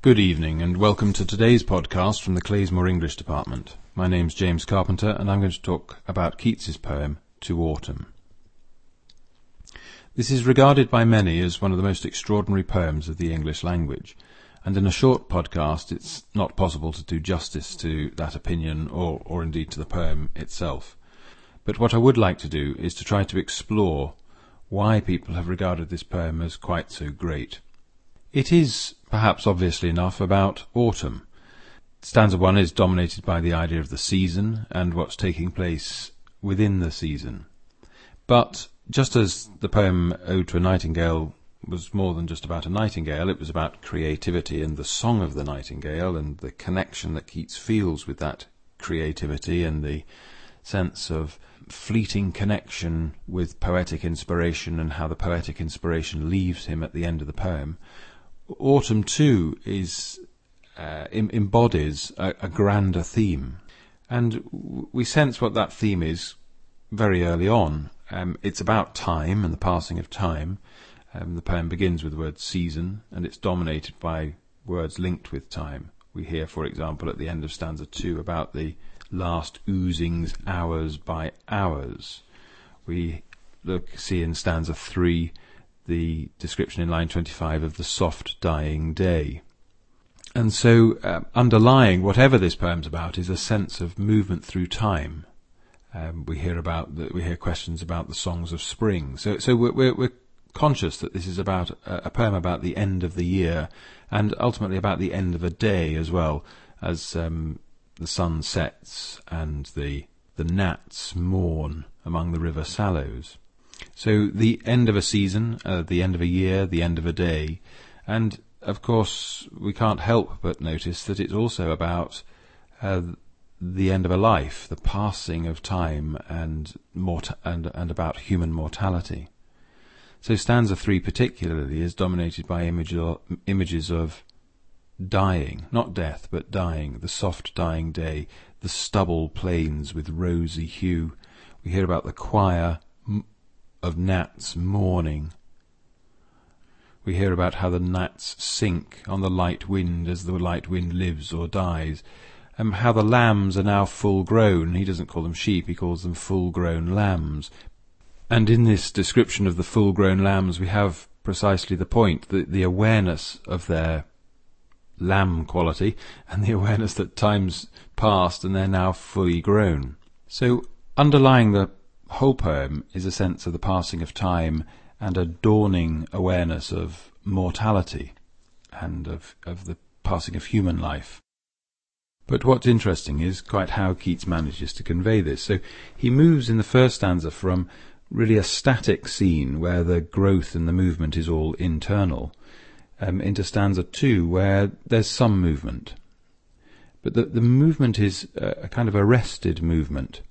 Good evening and welcome to today's podcast from the Clayesmore English Department. My name's James Carpenter and I'm going to talk about Keats's poem To Autumn. This is regarded by many as one of the most extraordinary poems of the English language, and in a short podcast it's not possible to do justice to that opinion or, or indeed to the poem itself. But what I would like to do is to try to explore why people have regarded this poem as quite so great. It is, perhaps obviously enough, about autumn. Stanza 1 is dominated by the idea of the season and what's taking place within the season. But just as the poem Ode to a Nightingale was more than just about a nightingale, it was about creativity and the song of the nightingale and the connection that Keats feels with that creativity and the sense of fleeting connection with poetic inspiration and how the poetic inspiration leaves him at the end of the poem. Autumn too is uh, em- embodies a, a grander theme, and we sense what that theme is very early on. Um, it's about time and the passing of time. Um, the poem begins with the word season, and it's dominated by words linked with time. We hear, for example, at the end of stanza two about the last oozings hours by hours. We look see in stanza three the description in line 25 of the soft dying day. And so, uh, underlying whatever this poem's about is a sense of movement through time. Um, we hear about the, we hear questions about the songs of spring. So, so we're, we're, we're conscious that this is about a, a, poem about the end of the year, and ultimately about the end of a day as well, as um, the sun sets and the the gnats mourn among the river sallows. So the end of a season, uh, the end of a year, the end of a day, and of course we can't help but notice that it's also about uh, the end of a life, the passing of time, and mort- and and about human mortality. So stanza three particularly is dominated by image images of dying, not death, but dying, the soft dying day, the stubble plains with rosy hue. We hear about the choir of gnats mourning. We hear about how the gnats sink on the light wind as the light wind lives or dies, and how the lambs are now full grown. He doesn't call them sheep, he calls them full grown lambs. And in this description of the full grown lambs, we have precisely the point, the, the awareness of their lamb quality and the awareness that time's passed and they're now fully grown. So underlying the whole poem is a sense of the passing of time and a dawning awareness of mortality and of, of the passing of human life. But what's interesting is quite how Keats manages to convey this. So he moves in the first stanza from really a static scene where the growth and the movement is all internal um, into stanza two where there's some movement. But the, the movement is a, a kind of arrested movement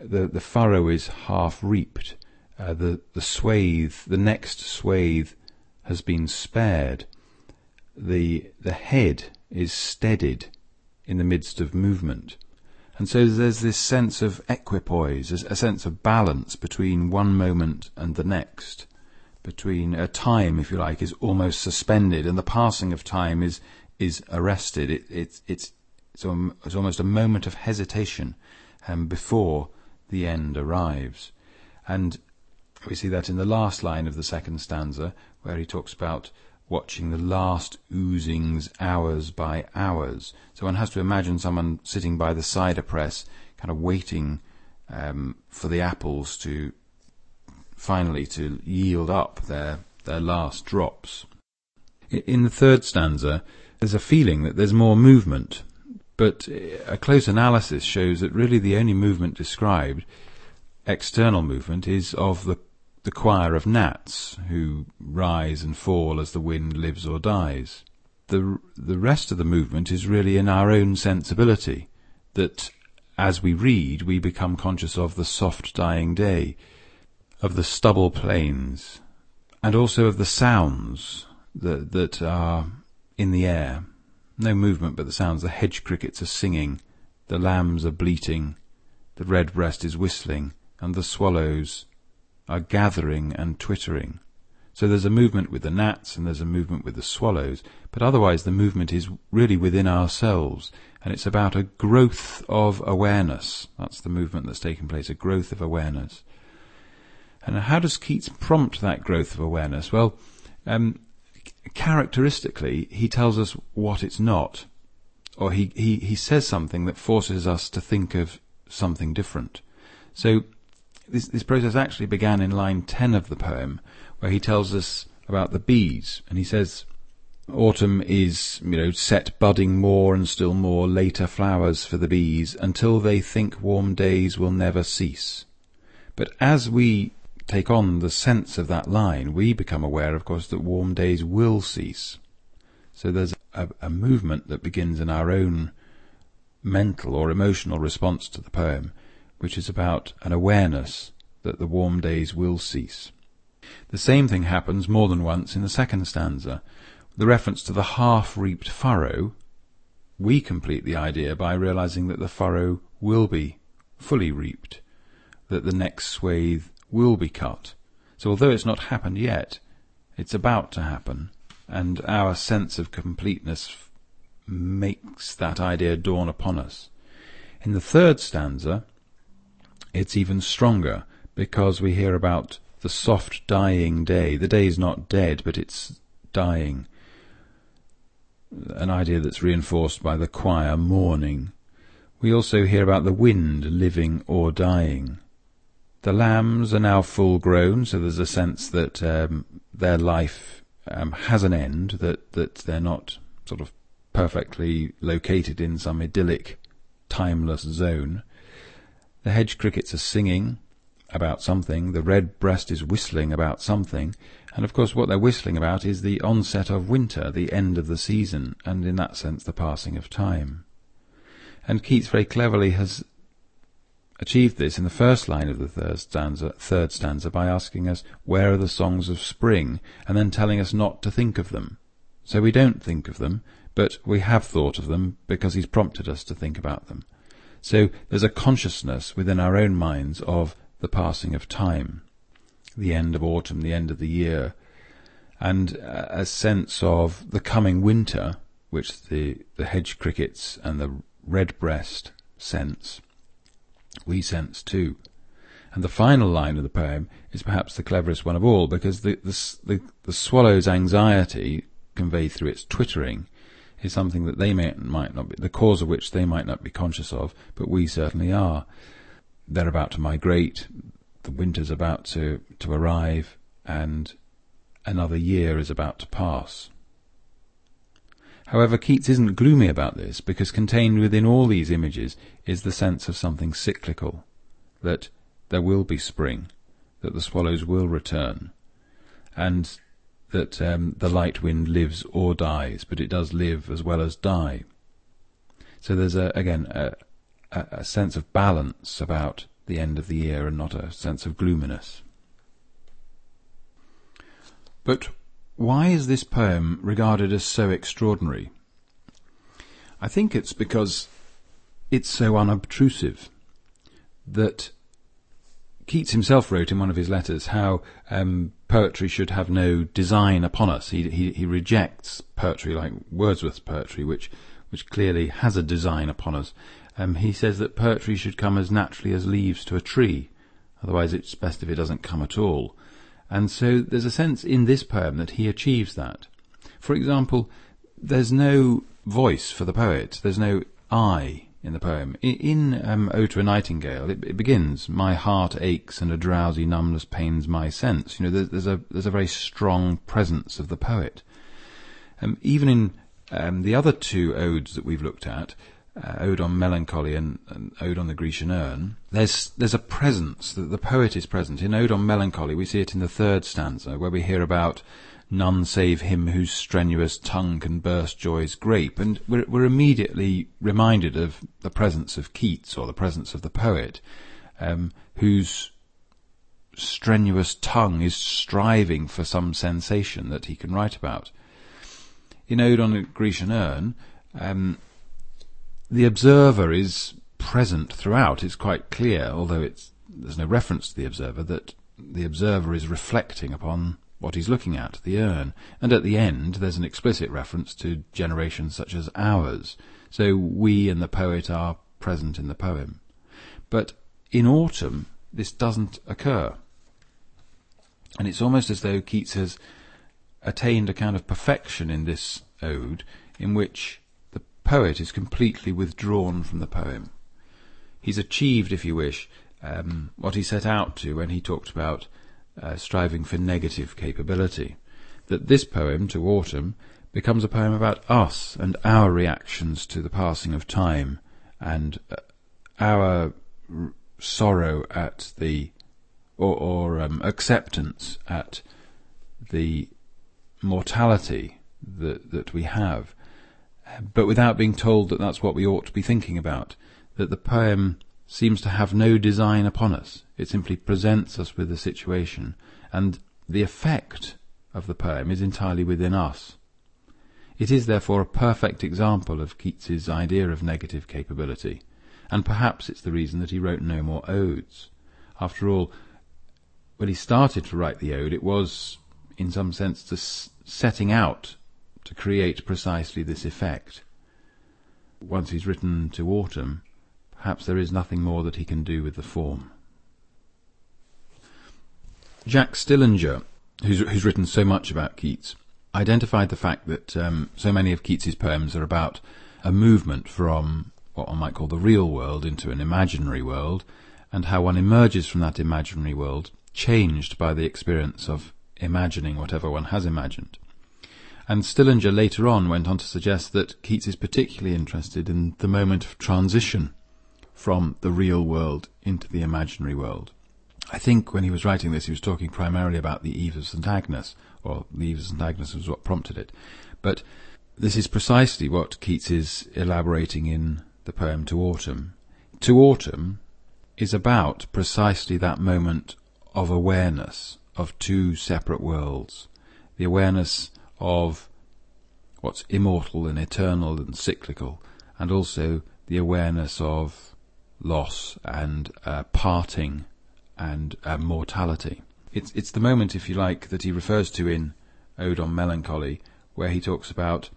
the the furrow is half reaped. Uh, the the swathe, the next swathe, has been spared. The the head is steadied in the midst of movement, and so there's this sense of equipoise, a sense of balance between one moment and the next, between a time, if you like, is almost suspended, and the passing of time is is arrested. It, it, it's it's, it's almost a moment of hesitation um, before the end arrives. And we see that in the last line of the second stanza, where he talks about watching the last oozings hours by hours. So one has to imagine someone sitting by the cider press, kind of waiting um, for the apples to finally to yield up their their last drops. In the third stanza, there's a feeling that there's more movement, but uh, a close analysis shows that really the only movement described, external movement, is of the, the choir of gnats who rise and fall as the wind lives or dies. The, the rest of the movement is really in our own sensibility, that as we read, we become conscious of the soft dying day, of the stubble plains, and also of the sounds that, that are in the air. No movement but the sounds. The hedge crickets are singing, the lambs are bleating, the redbreast is whistling, and the swallows are gathering and twittering. So there's a movement with the gnats and there's a movement with the swallows, but otherwise the movement is really within ourselves and it's about a growth of awareness. That's the movement that's taking place, a growth of awareness. And how does Keats prompt that growth of awareness? Well, um, characteristically, he tells us what it's not, or he, he, he says something that forces us to think of something different. So this, this process actually began in line 10 of the poem, where he tells us about the bees, and he says, Autumn is, you know, set budding more and still more later flowers for the bees until they think warm days will never cease. But as we take on the sense of that line, we become aware, of course, that warm days will cease. So there's a, a movement that begins in our own mental or emotional response to the poem, which is about an awareness that the warm days will cease. The same thing happens more than once in the second stanza. The reference to the half-reaped furrow, we complete the idea by realizing that the furrow will be fully reaped, that the next swathe will be cut. So although it's not happened yet, it's about to happen, and our sense of completeness makes that idea dawn upon us. In the third stanza, it's even stronger because we hear about the soft dying day. The day is not dead, but it's dying. An idea that's reinforced by the choir mourning. We also hear about the wind living or dying. The lambs are now full grown, so there's a sense that um, their life um, has an end, that, that they're not sort of perfectly located in some idyllic, timeless zone. The hedge crickets are singing, about something, the red breast is whistling about something, and of course what they're whistling about is the onset of winter, the end of the season, and in that sense the passing of time. And Keats very cleverly has achieved this in the first line of the third stanza, third stanza by asking us, where are the songs of spring, and then telling us not to think of them. So we don't think of them, but we have thought of them because he's prompted us to think about them. So there's a consciousness within our own minds of the passing of time, the end of autumn, the end of the year, and a sense of the coming winter, which the, the hedge crickets and the redbreast sense, we sense too. And the final line of the poem is perhaps the cleverest one of all, because the, the, the, the swallow's anxiety, conveyed through its twittering, is something that they may, might not be, the cause of which they might not be conscious of, but we certainly are they're about to migrate, the winter's about to, to arrive, and another year is about to pass. However, Keats isn't gloomy about this, because contained within all these images is the sense of something cyclical, that there will be spring, that the swallows will return, and that um, the light wind lives or dies, but it does live as well as die. So there's a, again a, a, a sense of balance about the end of the year and not a sense of gloominess. But why is this poem regarded as so extraordinary? I think it's because it's so unobtrusive that Keats himself wrote in one of his letters how um, poetry should have no design upon us. He, he, he rejects poetry like Wordsworth's poetry, which which clearly has a design upon us. Um, he says that poetry should come as naturally as leaves to a tree, otherwise it's best if it doesn't come at all. And so there's a sense in this poem that he achieves that. For example, there's no voice for the poet, there's no I in the poem. In, um, Ode to a Nightingale, it, it, begins, "My heart aches and a drowsy numbness pains my sense." You know, there's, there's a there's a very strong presence of the poet. Um, even in um, the other two odes that we've looked at, uh, Ode on Melancholy and, and, Ode on the Grecian Urn, there's there's a presence that the poet is present. In Ode on Melancholy, we see it in the third stanza, where we hear about none save him whose strenuous tongue can burst joy's grape, and we're, we're immediately reminded of the presence of Keats or the presence of the poet, um, whose strenuous tongue is striving for some sensation that he can write about. In Ode on a Grecian Urn, um, the observer is present throughout. It's quite clear, although there's no reference to the observer, that the observer is reflecting upon what he's looking at, the urn. And at the end, there's an explicit reference to generations such as ours. So we and the poet are present in the poem. But in autumn, this doesn't occur. And it's almost as though Keats has attained a kind of perfection in this ode in which the poet is completely withdrawn from the poem. He's achieved, if you wish, um, what he set out to when he talked about uh, striving for negative capability. That this poem, To Autumn, becomes a poem about us and our reactions to the passing of time and uh, our r- sorrow at the or, or um, acceptance at the mortality that that we have, but without being told that that's what we ought to be thinking about. That the poem seems to have no design upon us. It simply presents us with the situation, and the effect of the poem is entirely within us. It is therefore a perfect example of Keats's idea of negative capability, and perhaps it's the reason that he wrote no more odes. After all, when he started to write the ode, it was, in some sense, to setting out to create precisely this effect. Once he's written to autumn, perhaps there is nothing more that he can do with the form. Jack Stillinger, who's, who's written so much about Keats, identified the fact that um, so many of Keats's poems are about a movement from what one might call the real world into an imaginary world, and how one emerges from that imaginary world changed by the experience of imagining whatever one has imagined. And Stillinger later on went on to suggest that Keats is particularly interested in the moment of transition from the real world into the imaginary world. I think when he was writing this, he was talking primarily about the Eve of St. Agnes, or the Eve of St. Agnes was what prompted it. But this is precisely what Keats is elaborating in the poem To Autumn. To Autumn is about precisely that moment of awareness of two separate worlds. The awareness of what's immortal and eternal and cyclical, and also the awareness of loss and uh, parting and uh, mortality. It's it's the moment, if you like, that he refers to in Ode on Melancholy, where he talks about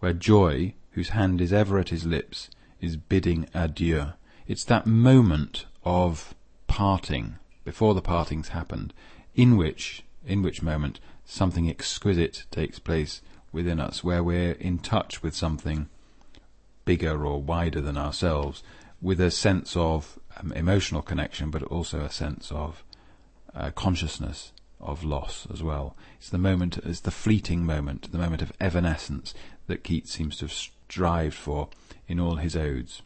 where joy, whose hand is ever at his lips, is bidding adieu. It's that moment of parting before the parting's happened, in which in which moment something exquisite takes place within us, where we're in touch with something bigger or wider than ourselves, with a sense of um, emotional connection, but also a sense of uh, consciousness of loss as well. It's the moment, it's the fleeting moment, the moment of evanescence that Keats seems to have strived for in all his odes.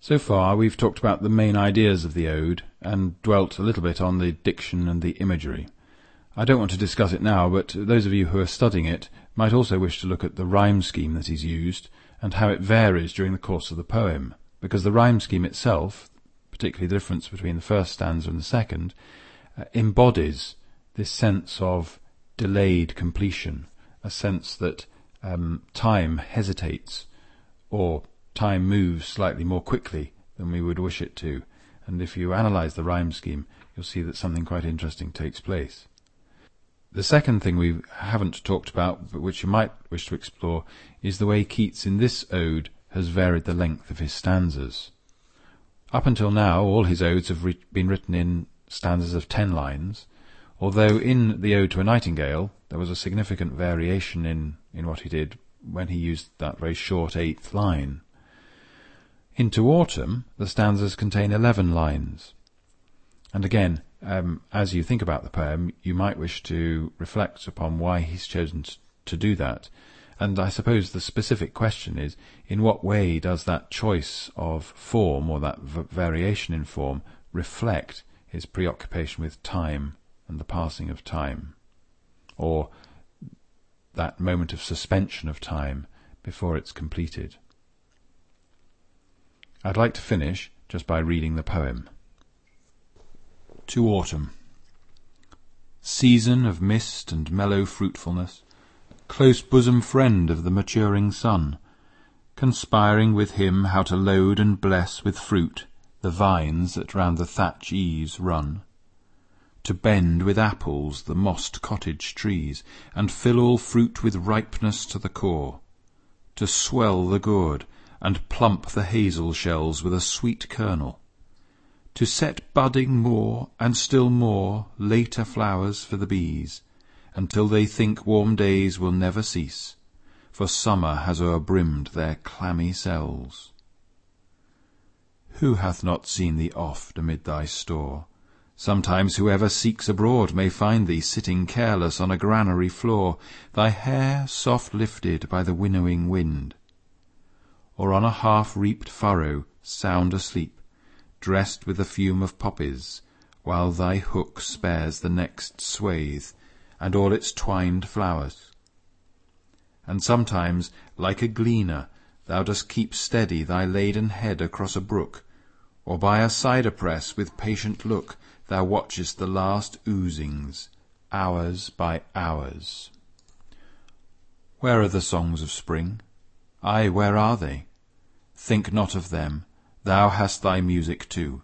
So far, we've talked about the main ideas of the ode and dwelt a little bit on the diction and the imagery. I don't want to discuss it now, but those of you who are studying it might also wish to look at the rhyme scheme that is used and how it varies during the course of the poem because the rhyme scheme itself, particularly the difference between the first stanza and the second, uh, embodies this sense of delayed completion, a sense that um, time hesitates or time moves slightly more quickly than we would wish it to. And if you analyze the rhyme scheme, you'll see that something quite interesting takes place. The second thing we haven't talked about, but which you might wish to explore, is the way Keats in this ode has varied the length of his stanzas. Up until now, all his odes have re- been written in stanzas of ten lines, although in the Ode to a Nightingale there was a significant variation in, in what he did when he used that very short eighth line. Into Autumn, the stanzas contain eleven lines. And again, um, as you think about the poem, you might wish to reflect upon why he's chosen to do that. And I suppose the specific question is, in what way does that choice of form or that variation in form reflect his preoccupation with time and the passing of time? Or that moment of suspension of time before it's completed? I'd like to finish just by reading the poem. To Autumn. Season of mist and mellow fruitfulness, close bosom friend of the maturing sun, conspiring with him how to load and bless with fruit the vines that round the thatch eaves run. to bend with apples the mossed cottage trees, and fill all fruit with ripeness to the core, to swell the gourd, and plump the hazel shells with a sweet kernel, to set budding more and still more later flowers for the bees, until they think warm days will never cease, for summer has o'erbrimmed their clammy cells. Who hath not seen thee oft amid thy store? Sometimes whoever seeks abroad may find thee sitting careless on a granary floor, thy hair soft lifted by the winnowing wind, or on a half-reaped furrow sound asleep, dressed with the fume of poppies, while thy hook spares the next swathe and all its twined flowers. And sometimes, like a gleaner, thou dost keep steady thy laden head across a brook, or by a cider press with patient look thou watchest the last oozings, hours by hours. Where are the songs of spring? Ay, where are they? Think not of them, thou hast thy music too.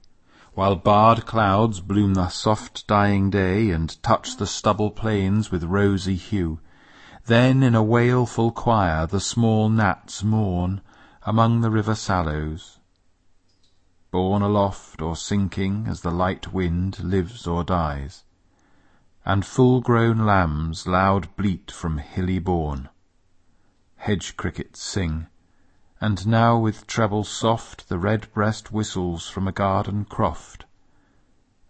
While barred clouds bloom the soft dying day, And touch the stubble plains with rosy hue, Then in a wailful choir the small gnats mourn Among the river sallows, borne aloft or sinking as the light wind lives or dies, And full-grown lambs loud bleat from hilly bourne. Hedge crickets sing, and now with treble soft The red-breast whistles from a garden croft,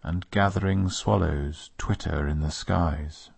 And gathering swallows twitter in the skies.